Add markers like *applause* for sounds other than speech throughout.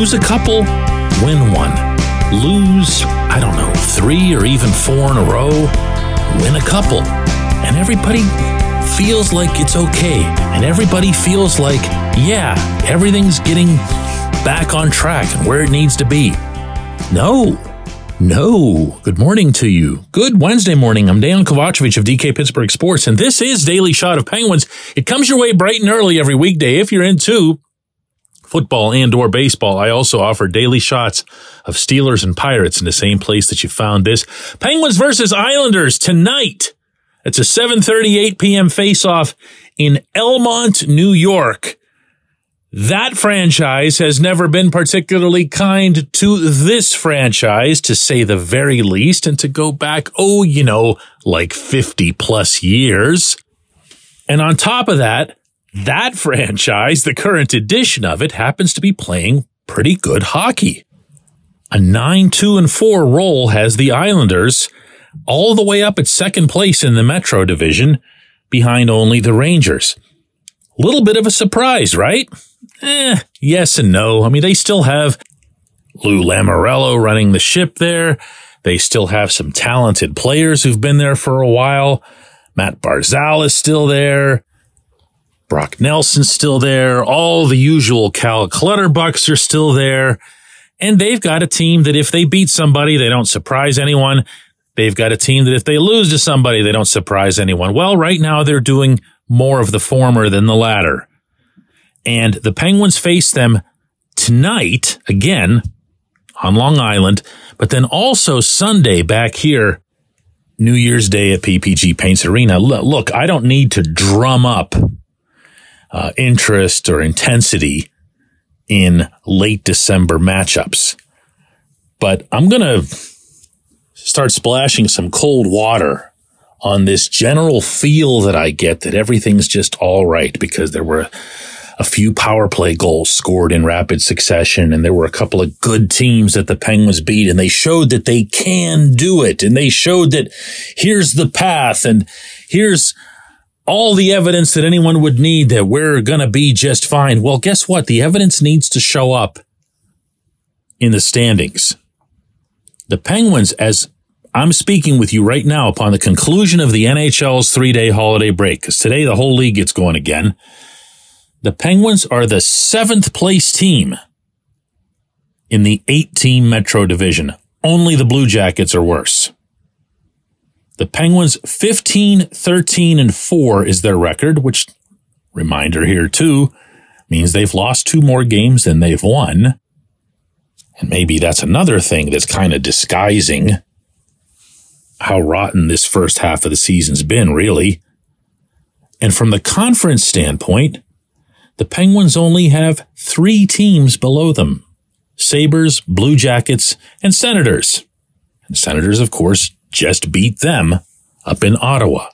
Lose a couple, win one. Lose, I don't know, three or even four in a row, win a couple. And everybody feels like it's okay. And everybody feels like, yeah, everything's getting back on track and where it needs to be. No, no. Good morning to you. Good Wednesday morning. I'm Dejan Kovacevic of DK Pittsburgh Sports, and this is Daily Shot of Penguins. It comes your way bright and early every weekday if you're into football and or baseball. I also offer daily shots of Steelers and Pirates in the same place that you found this. Penguins versus Islanders tonight. It's a 7:38 p.m. face-off in Elmont, New York. That franchise has never been particularly kind to this franchise, to say the very least, and to go back, oh, you know, like 50 plus years. And on top of that, that franchise, the current edition of it, happens to be playing pretty good hockey. A 9 2 and 4 roll has the Islanders all the way up at second place in the Metro division, behind only the Rangers. Little bit of a surprise, right? Eh, yes and no. I mean, they still have Lou Lamoriello running the ship there. They still have some talented players who've been there for a while. Matt Barzal is still there. Brock Nelson's still there. All the usual Cal Clutterbucks are still there. And they've got a team that if they beat somebody, they don't surprise anyone. They've got a team that if they lose to somebody, they don't surprise anyone. Well, right now they're doing more of the former than the latter. And the Penguins face them tonight again on Long Island, but then also Sunday back here, New Year's Day at PPG Paints Arena. Look, I don't need to drum up uh, interest or intensity in late December matchups. But I'm going to start splashing some cold water on this general feel that I get that everything's just all right because there were a few power play goals scored in rapid succession and there were a couple of good teams that the Penguins beat and they showed that they can do it and they showed that here's the path and here's all the evidence that anyone would need that we're going to be just fine. Well, guess what? The evidence needs to show up in the standings. The Penguins, as I'm speaking with you right now upon the conclusion of the NHL's three day holiday break, because today the whole league gets going again. The Penguins are the seventh place team in the eight team Metro division. Only the Blue Jackets are worse. The Penguins 15, 13, and 4 is their record, which, reminder here too, means they've lost two more games than they've won. And maybe that's another thing that's kind of disguising how rotten this first half of the season's been, really. And from the conference standpoint, the Penguins only have three teams below them Sabres, Blue Jackets, and Senators. And Senators, of course, just beat them up in Ottawa.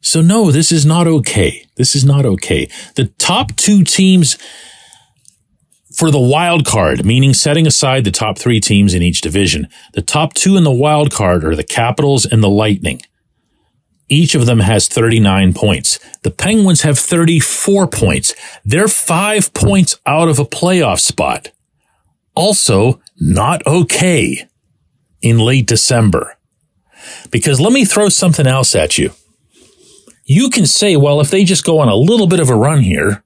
So no, this is not okay. This is not okay. The top two teams for the wild card, meaning setting aside the top three teams in each division, the top two in the wild card are the Capitals and the Lightning. Each of them has 39 points. The Penguins have 34 points. They're five points out of a playoff spot. Also, not okay in late December. Because let me throw something else at you. You can say, well, if they just go on a little bit of a run here,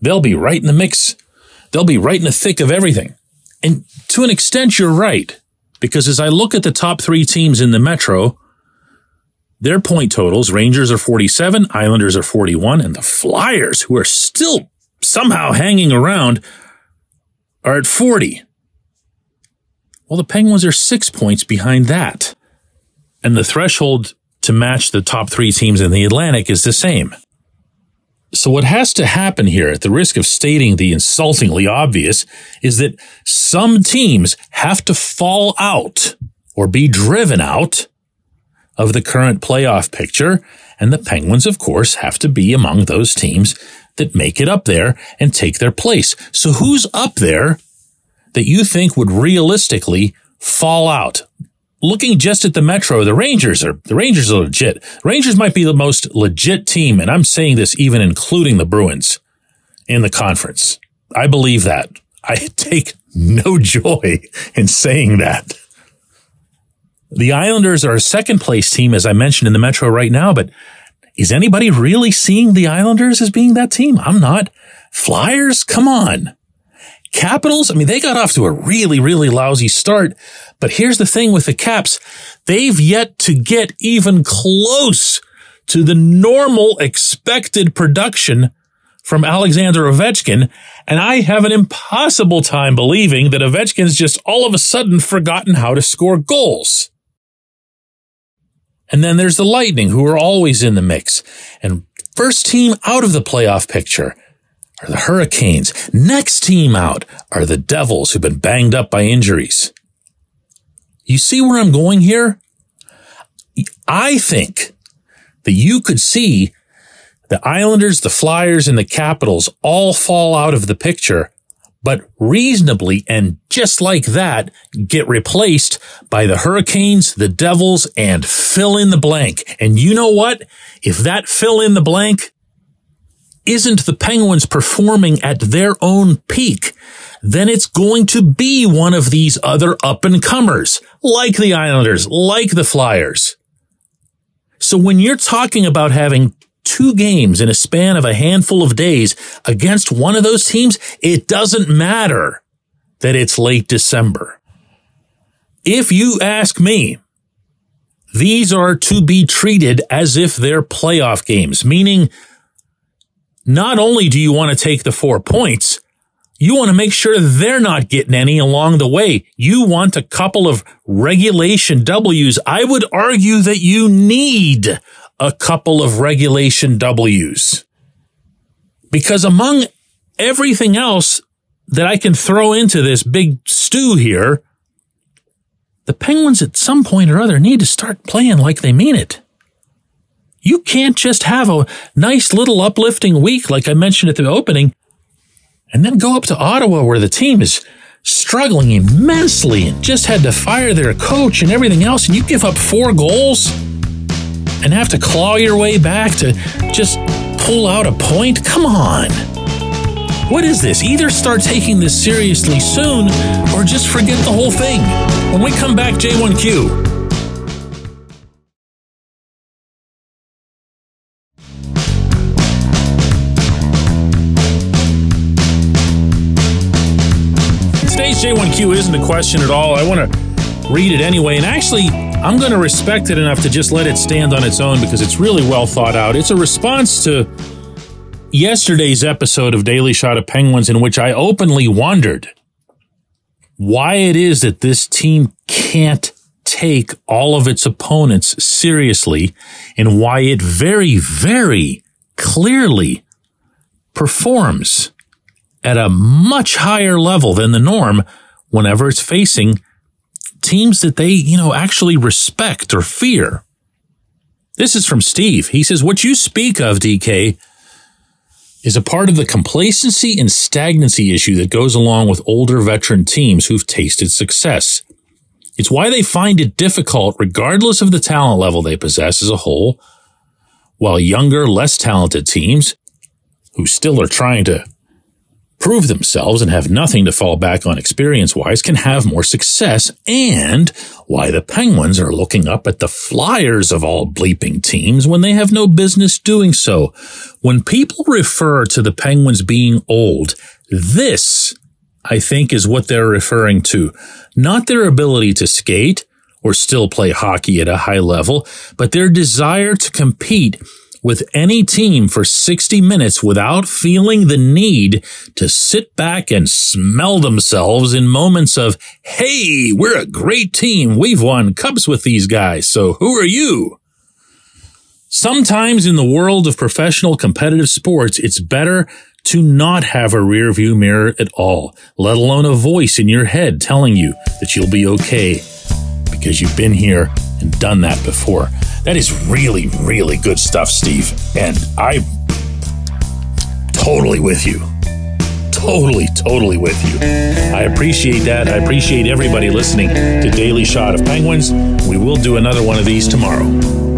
they'll be right in the mix. They'll be right in the thick of everything. And to an extent, you're right. Because as I look at the top three teams in the Metro, their point totals, Rangers are 47, Islanders are 41, and the Flyers, who are still somehow hanging around, are at 40. Well, the Penguins are six points behind that. And the threshold to match the top three teams in the Atlantic is the same. So what has to happen here, at the risk of stating the insultingly obvious, is that some teams have to fall out or be driven out of the current playoff picture. And the Penguins, of course, have to be among those teams that make it up there and take their place. So who's up there that you think would realistically fall out? Looking just at the Metro, the Rangers are, the Rangers are legit. Rangers might be the most legit team. And I'm saying this even including the Bruins in the conference. I believe that. I *laughs* take no joy in saying that. The Islanders are a second place team, as I mentioned in the Metro right now, but is anybody really seeing the Islanders as being that team? I'm not. Flyers? Come on. Capitals? I mean, they got off to a really, really lousy start. But here's the thing with the Caps. They've yet to get even close to the normal expected production from Alexander Ovechkin. And I have an impossible time believing that Ovechkin's just all of a sudden forgotten how to score goals. And then there's the Lightning, who are always in the mix. And first team out of the playoff picture are the Hurricanes. Next team out are the Devils, who've been banged up by injuries. You see where I'm going here? I think that you could see the Islanders, the Flyers, and the Capitals all fall out of the picture but reasonably and just like that get replaced by the Hurricanes, the Devils, and fill in the blank. And you know what? If that fill in the blank isn't the Penguins performing at their own peak, then it's going to be one of these other up and comers, like the Islanders, like the Flyers. So when you're talking about having two games in a span of a handful of days against one of those teams, it doesn't matter that it's late December. If you ask me, these are to be treated as if they're playoff games, meaning not only do you want to take the four points, you want to make sure they're not getting any along the way. You want a couple of regulation W's. I would argue that you need a couple of regulation W's. Because among everything else that I can throw into this big stew here, the Penguins at some point or other need to start playing like they mean it. You can't just have a nice little uplifting week like I mentioned at the opening and then go up to Ottawa where the team is struggling immensely and just had to fire their coach and everything else and you give up four goals and have to claw your way back to just pull out a point? Come on. What is this? Either start taking this seriously soon or just forget the whole thing. When we come back, J1Q. Today's J1Q isn't a question at all. I want to read it anyway. And actually, I'm going to respect it enough to just let it stand on its own because it's really well thought out. It's a response to yesterday's episode of Daily Shot of Penguins in which I openly wondered why it is that this team can't take all of its opponents seriously and why it very, very clearly performs at a much higher level than the norm whenever it's facing teams that they, you know, actually respect or fear. This is from Steve. He says, What you speak of, DK, is a part of the complacency and stagnancy issue that goes along with older veteran teams who've tasted success. It's why they find it difficult, regardless of the talent level they possess as a whole, while younger, less talented teams who still are trying to prove themselves and have nothing to fall back on experience wise can have more success and why the Penguins are looking up at the Flyers of all bleeping teams when they have no business doing so. When people refer to the Penguins being old, this, I think, is what they're referring to. Not their ability to skate or still play hockey at a high level, but their desire to compete with any team for 60 minutes without feeling the need to sit back and smell themselves in moments of, Hey, we're a great team. We've won cups with these guys. So who are you? Sometimes in the world of professional competitive sports, it's better to not have a rear view mirror at all, let alone a voice in your head telling you that you'll be okay because you've been here and done that before. That is really, really good stuff, Steve. And I'm totally with you. Totally, totally with you. I appreciate that. I appreciate everybody listening to Daily Shot of Penguins. We will do another one of these tomorrow.